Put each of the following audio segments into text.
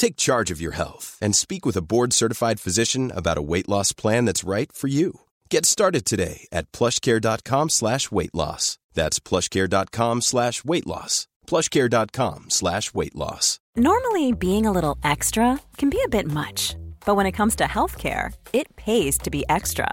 Take charge of your health and speak with a board-certified physician about a weight loss plan that's right for you. Get started today at plushcare.com slash weight loss. That's plushcare.com slash weight loss. plushcare.com slash weight loss. Normally, being a little extra can be a bit much, but when it comes to healthcare, it pays to be extra.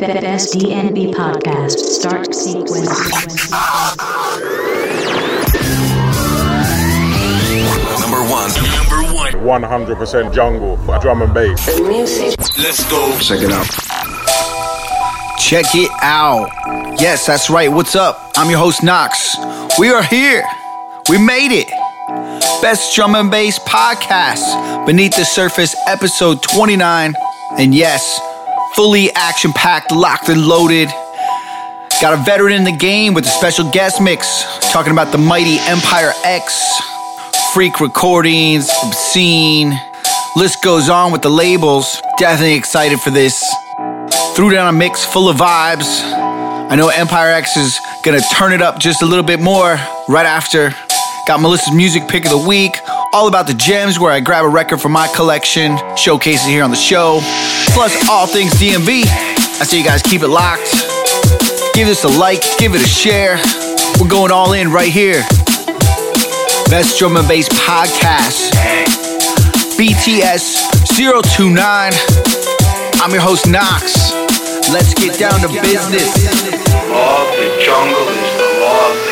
Best DNB podcast start sequence. Number one. Number one. 100% jungle, drum and bass. Music. Let's go. Check it out. Check it out. Yes, that's right. What's up? I'm your host, Knox. We are here. We made it. Best Drum and Bass Podcast, Beneath the Surface, episode 29. And yes, fully action packed, locked and loaded. Got a veteran in the game with a special guest mix, talking about the mighty Empire X, freak recordings, obscene. List goes on with the labels. Definitely excited for this. Threw down a mix full of vibes. I know Empire X is gonna turn it up just a little bit more right after. Got Melissa's music pick of the week. All about the gems where I grab a record from my collection, showcase it here on the show. Plus all things DMV. I say you guys keep it locked. Give this a like, give it a share. We're going all in right here. Best Drum and Bass Podcast. BTS 029. I'm your host, Knox. Let's get down to business. of the jungle is the law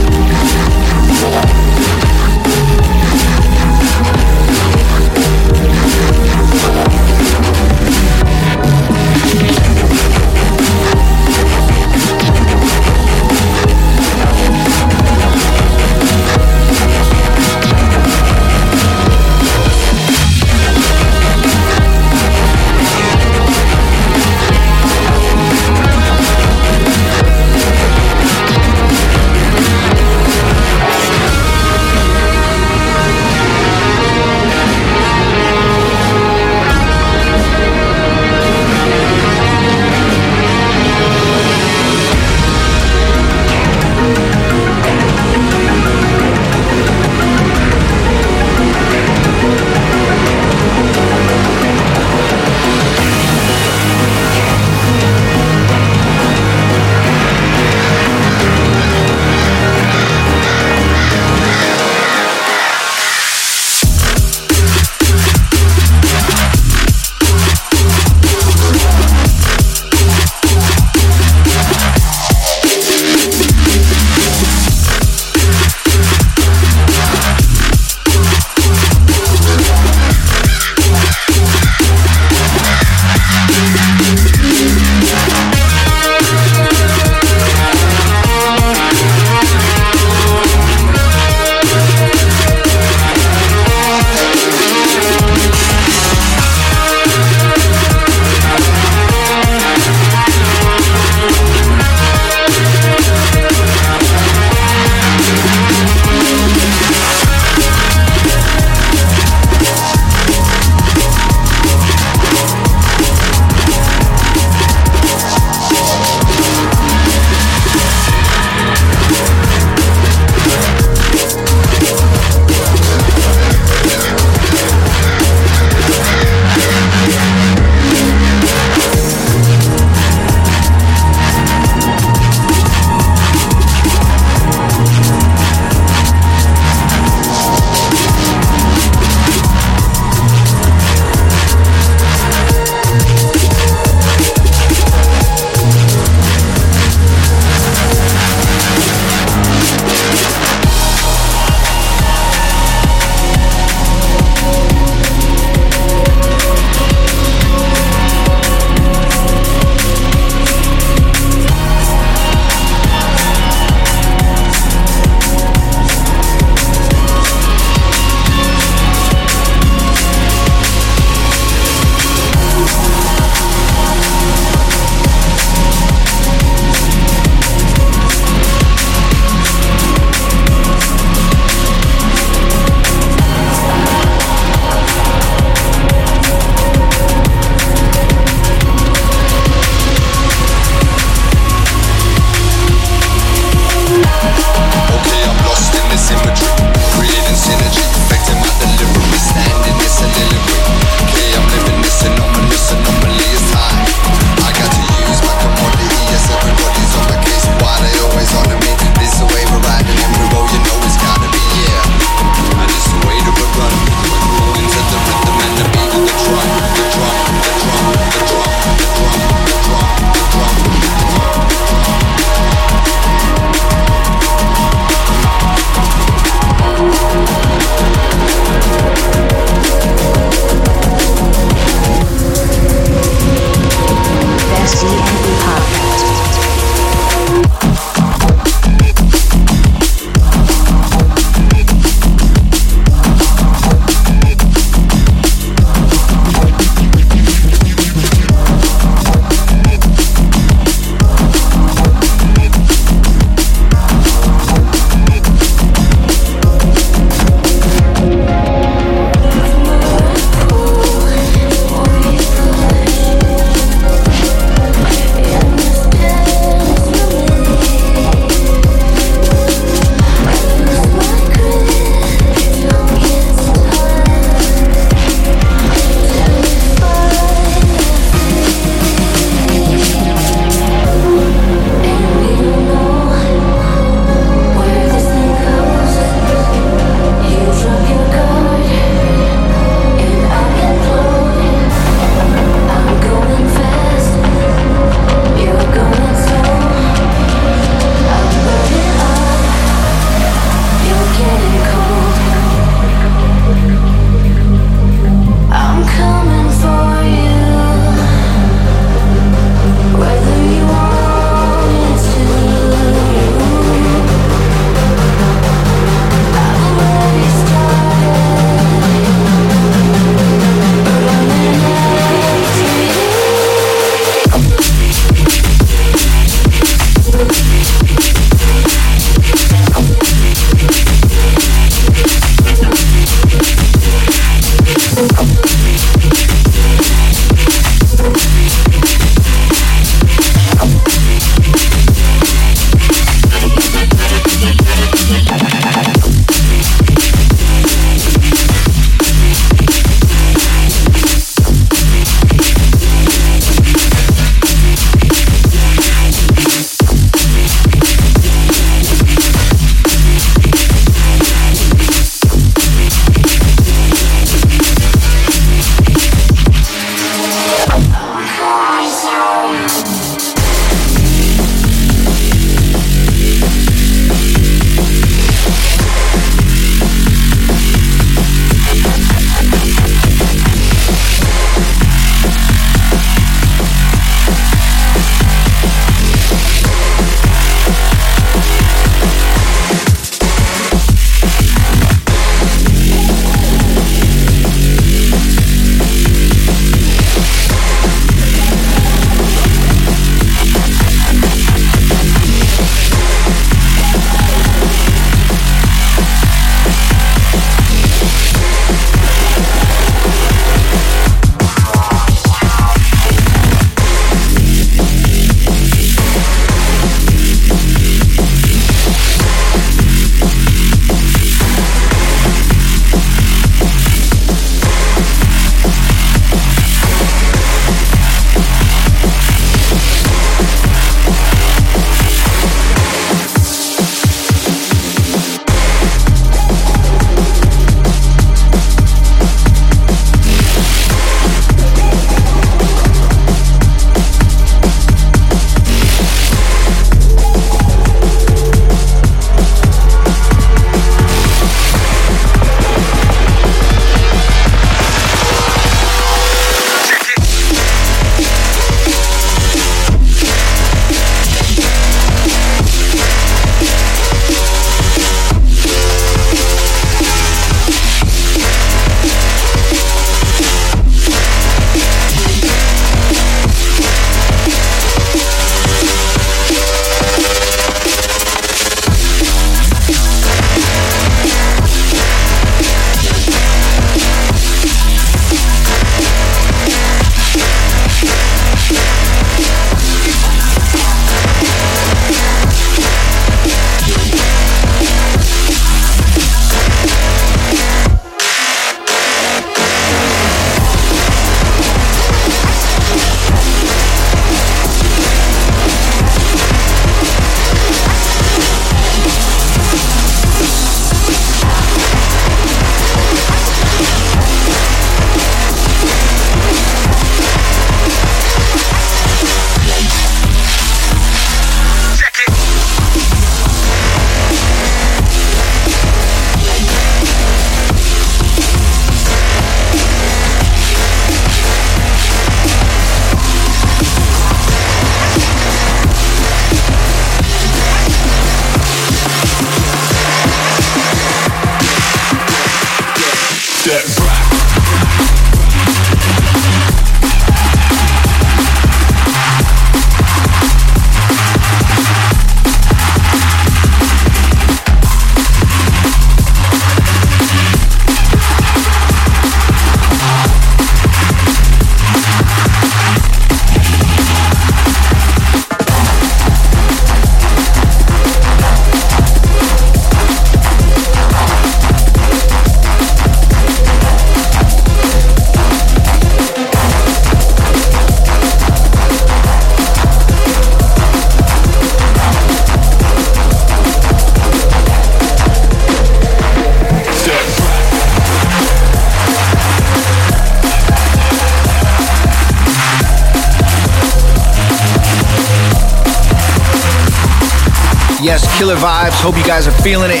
Hope you guys are feeling it.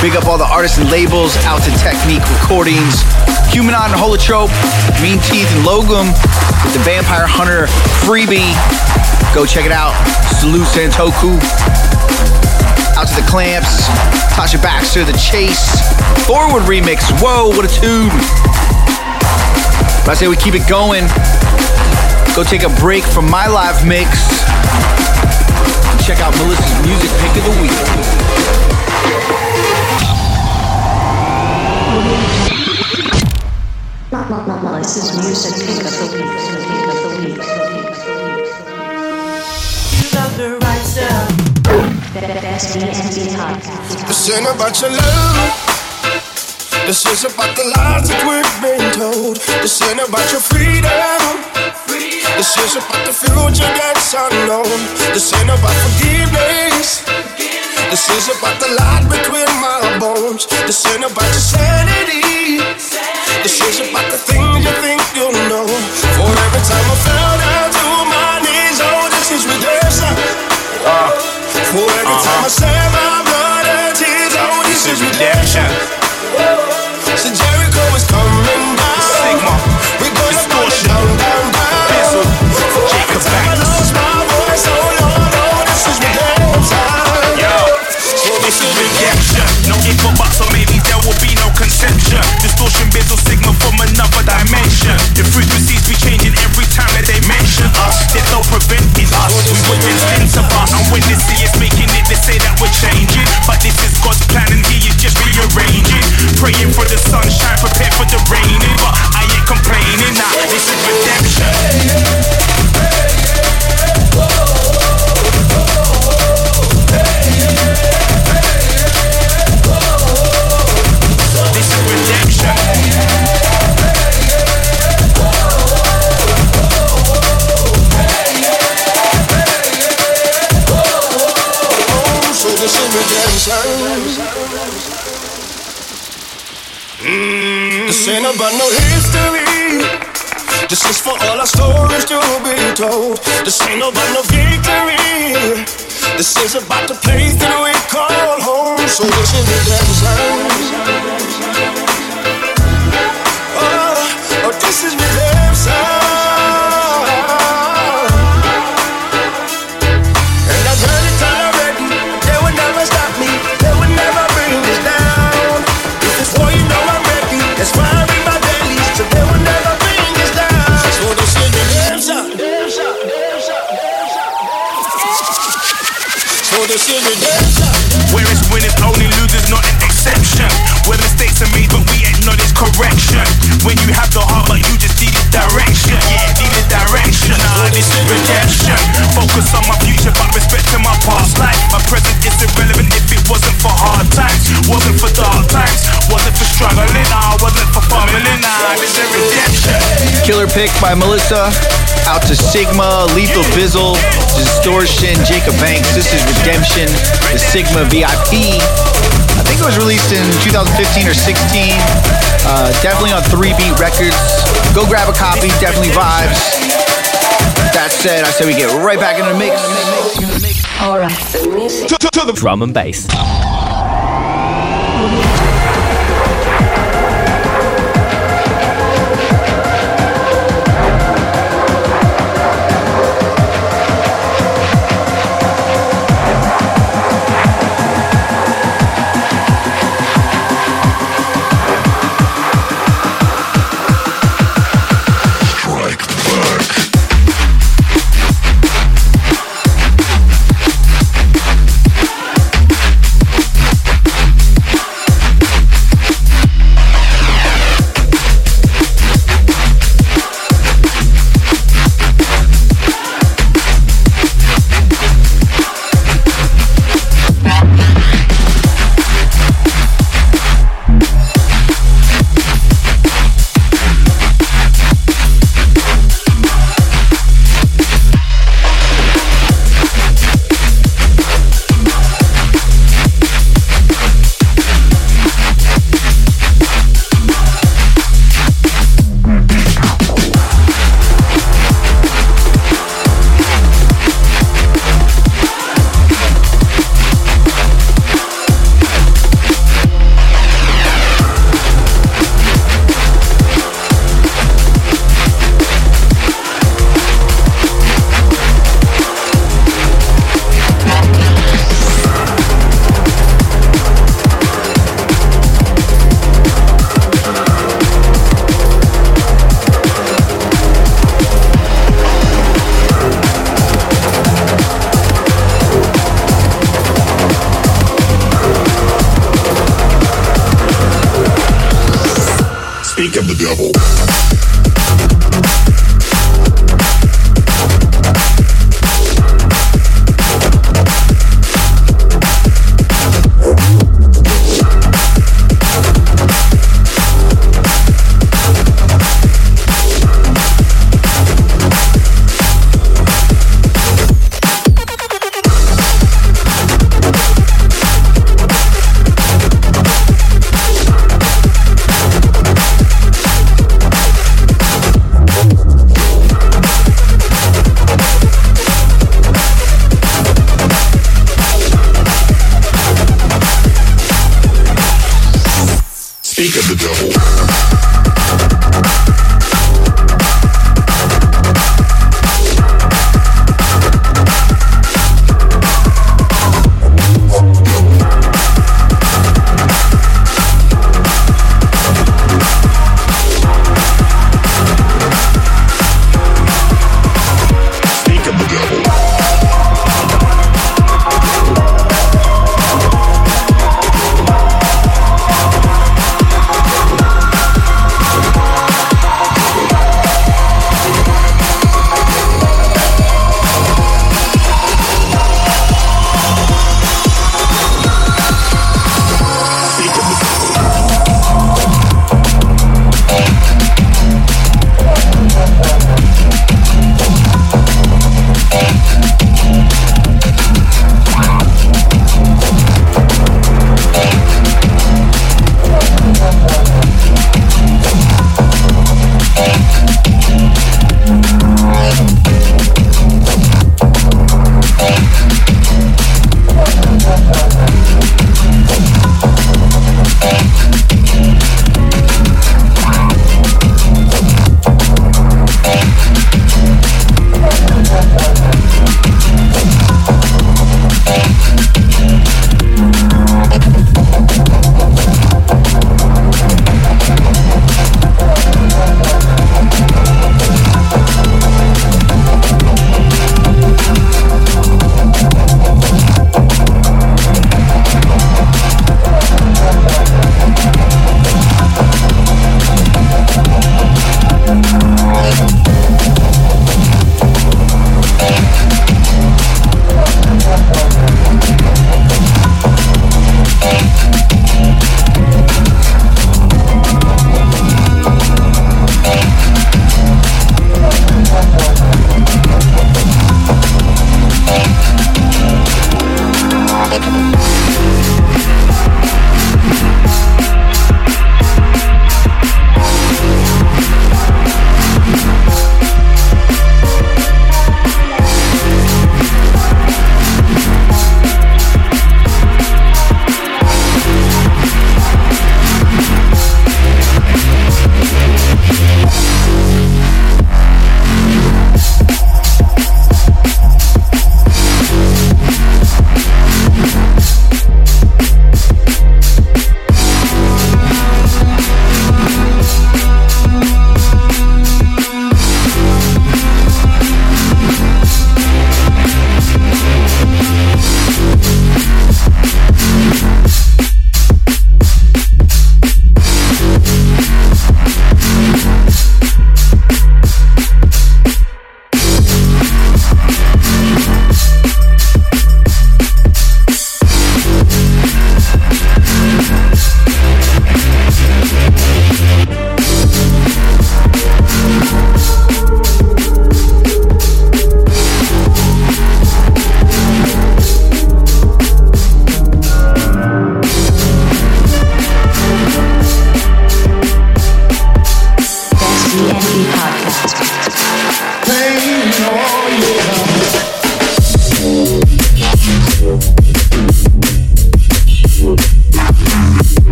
Big up all the artists and labels out to Technique Recordings, Humanon and Holotrope, Mean Teeth and Logum with the Vampire Hunter freebie. Go check it out. Salute Santoku. Out to the Clamps, Tasha Baxter, The Chase, Forward Remix. Whoa, what a tune. But I say we keep it going. Go take a break from my live mix. Check out Melissa's music pick of the week. Melissa's music pick of the week. Pick of the week. You love the right stuff. Best DNB podcast. This ain't about your love. This is about the lies that we've been told. This ain't about your freedom. This is about the future that's unknown. This ain't about forgiveness. This is about the light between my bones. This ain't about your sanity. This is about the things you think you know. For every time I fell down to my knees, oh, this is redemption. Uh. For every time uh-huh. I shed my blood and tears, oh, this is redemption. So Jericho is coming down. Sigma. We're gonna burn it Distortion. down, down, down. Bizzle. For every Jacob time I Banks. my voice, oh Lord, oh, this is redemption. Yo. So this is redemption. No buts, or maybe there will be no conception. Distortion, bizzle, signal from another dimension. The frequencies be changing every time that they mention us. There's no preventing us. We wouldn't think about, and when they see us making it, they say that we're changing. But this is God's plan, and He is just rearranging. Praying for the sunshine, prepare for the raining. But I ain't complaining. Nah, this is redemption. This Mm, this ain't about no history. This is for all our stories to be told. This ain't about no victory. This is about the place that we call home. So this is redemption. Focus on my future, but respecting my past life. My present is irrelevant if it wasn't for hard times, wasn't for dark times, wasn't for struggling, nah, wasn't for fumbling. Nah, this is redemption. Killer pick by Melissa. Out to Sigma, Lethal Bizzle, Distortion, Jacob Banks. This is Redemption, the Sigma VIP. I think it was released in 2015 or 16. Uh, definitely on 3 Beat Records. Go grab a copy, definitely vibes. That said, I said we get right back in the mix. Alright. the music. Drum and bass.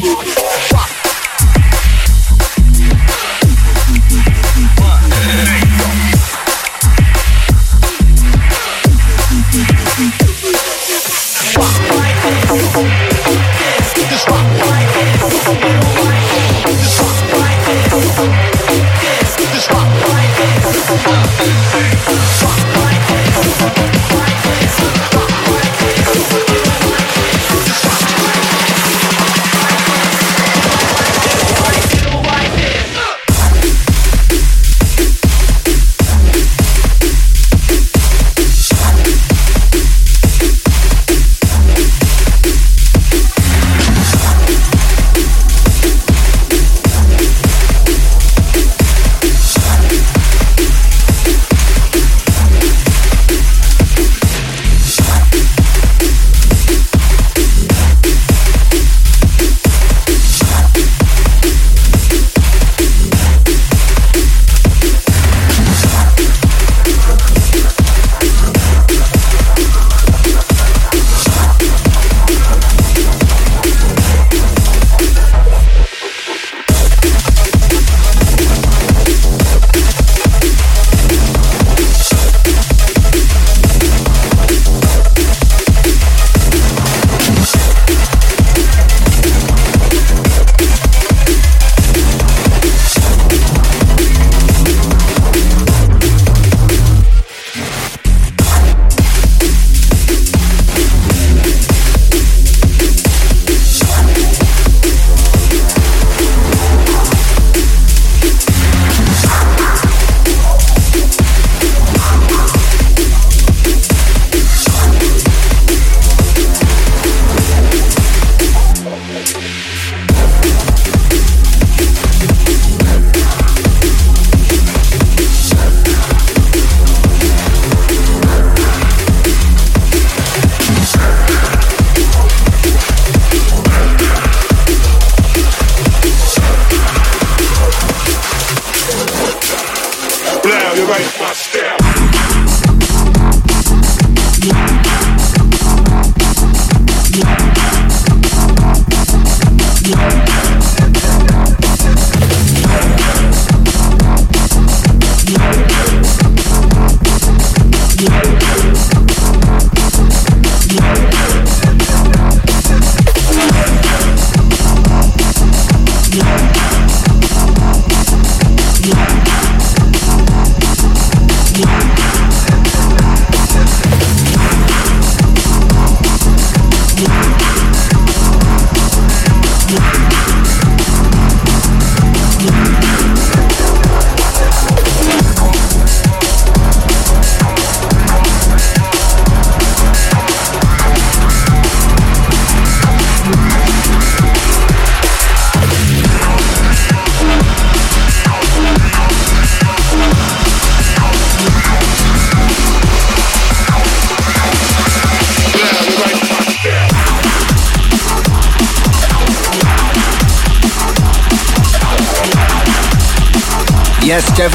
Music.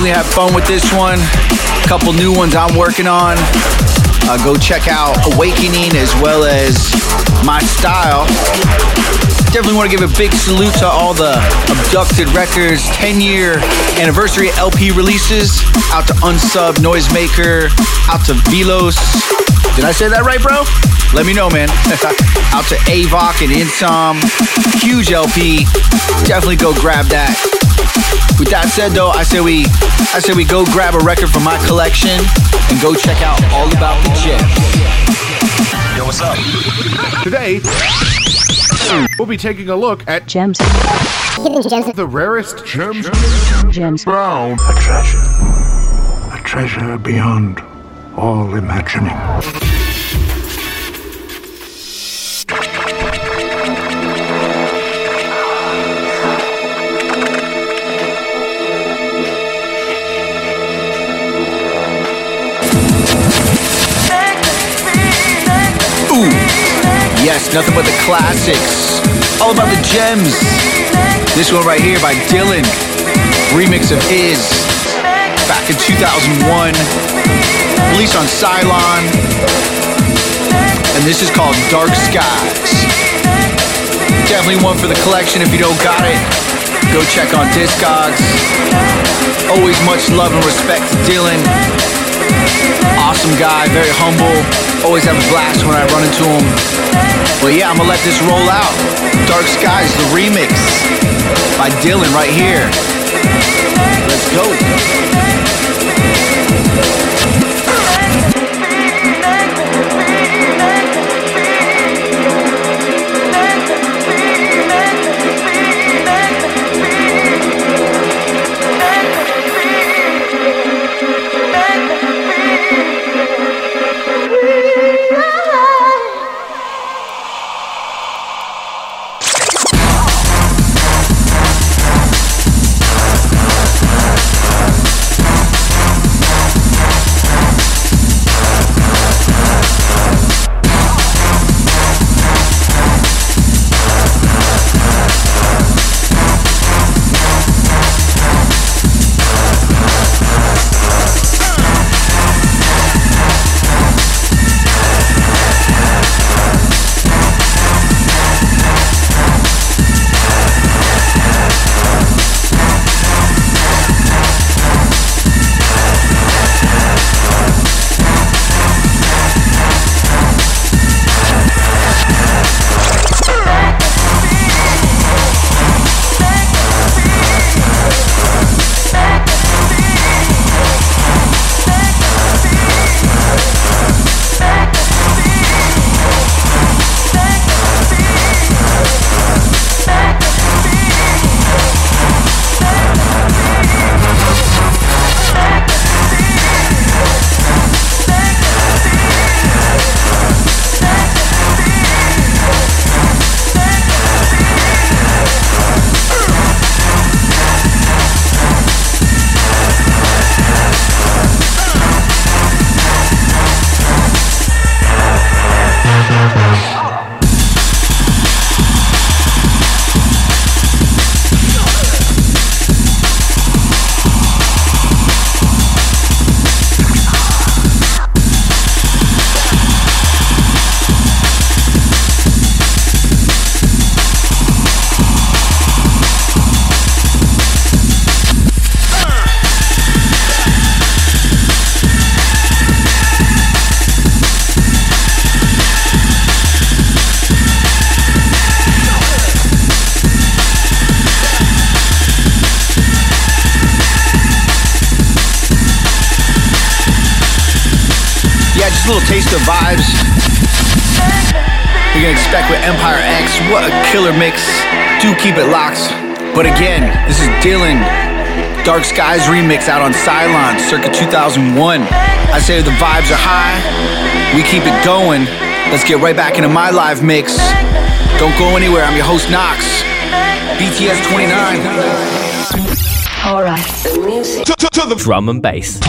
Definitely have fun with this one. A couple new ones I'm working on. Uh, go check out Awakening as well as My Style. Definitely want to give a big salute to all the Abducted Records 10 year anniversary LP releases. Out to Unsub, Noisemaker, out to Velos. Did I say that right, bro? Let me know, man. out to Avoc and Insom. Huge LP. Definitely go grab that. With that said, though, I say we, I say we go grab a record from my collection and go check out all about the gems. Yo, what's up? Today, we'll be taking a look at gems. The rarest gems. Gems. Found. A treasure. A treasure beyond all imagining. Yes, nothing but the classics. All about the gems. This one right here by Dylan, remix of Is, back in 2001, released on Cylon, and this is called Dark Skies. Definitely one for the collection if you don't got it. Go check on Discogs. Always much love and respect to Dylan. Awesome guy, very humble. Always have a blast when I run into him. But yeah, I'm gonna let this roll out. Dark Skies, the remix by Dylan right here. Let's go. Just a little taste of vibes. You can expect with Empire X. What a killer mix. Do keep it locked. But again, this is Dylan. Dark Skies remix out on Cylon, circa 2001. I say the vibes are high. We keep it going. Let's get right back into my live mix. Don't go anywhere. I'm your host, Knox. BTS 29. Alright, the music. To, to, to the drum and bass.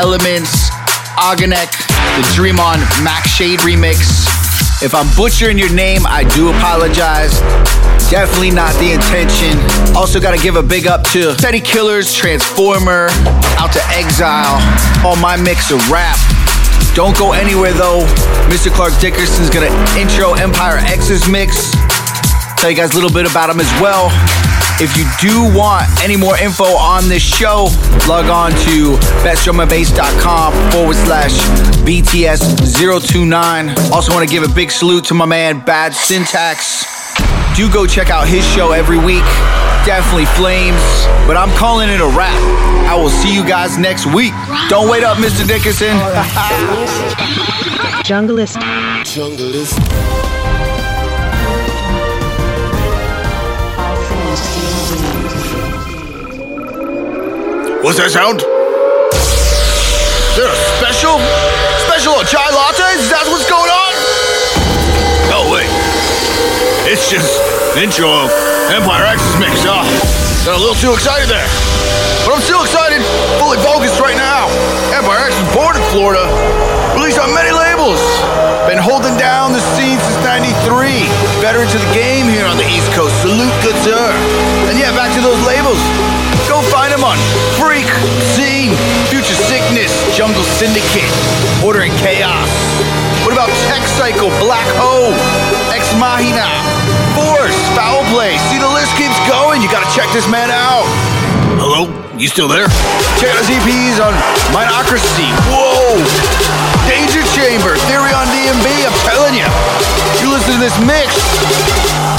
Elements, Aganek, the Dream On Max Shade remix. If I'm butchering your name, I do apologize. Definitely not the intention. Also, gotta give a big up to Steady Killers, Transformer, Out to Exile, on my mix of rap. Don't go anywhere though. Mr. Clark Dickerson's gonna intro Empire X's mix tell you guys a little bit about him as well. If you do want any more info on this show, log on to bestdrumandbass.com forward slash BTS029. Also, want to give a big salute to my man Bad Syntax. Do go check out his show every week. Definitely flames, but I'm calling it a wrap. I will see you guys next week. Don't wait up, Mr. Dickerson. Junglist. Junglist. What's that sound? Is there a special? Special chai lattes? Is that what's going on? No, wait. It's just intro Empire X's mix. Ah, got a little too excited there. But I'm still excited, fully focused right now. Empire X was born in Florida, released on many labels. Been holding 93. Veteran to the game here on the East Coast. Salute, good sir. And yeah, back to those labels. Go find them on Freak, Scene, Future Sickness, Jungle Syndicate, Order and Chaos. What about Tech Cycle, Black Hole, Ex Machina, Force, Foul Play? See, the list keeps going. You gotta check this man out. Hello? You still there? Check out his EPs on Minocracy. Whoa! Danger Chamber, Theory on DMB, I'm telling you. You listen to this mix,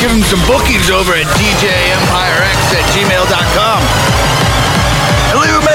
give him some bookings over at DJEmpireX at gmail.com. And leave a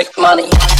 Electronic money.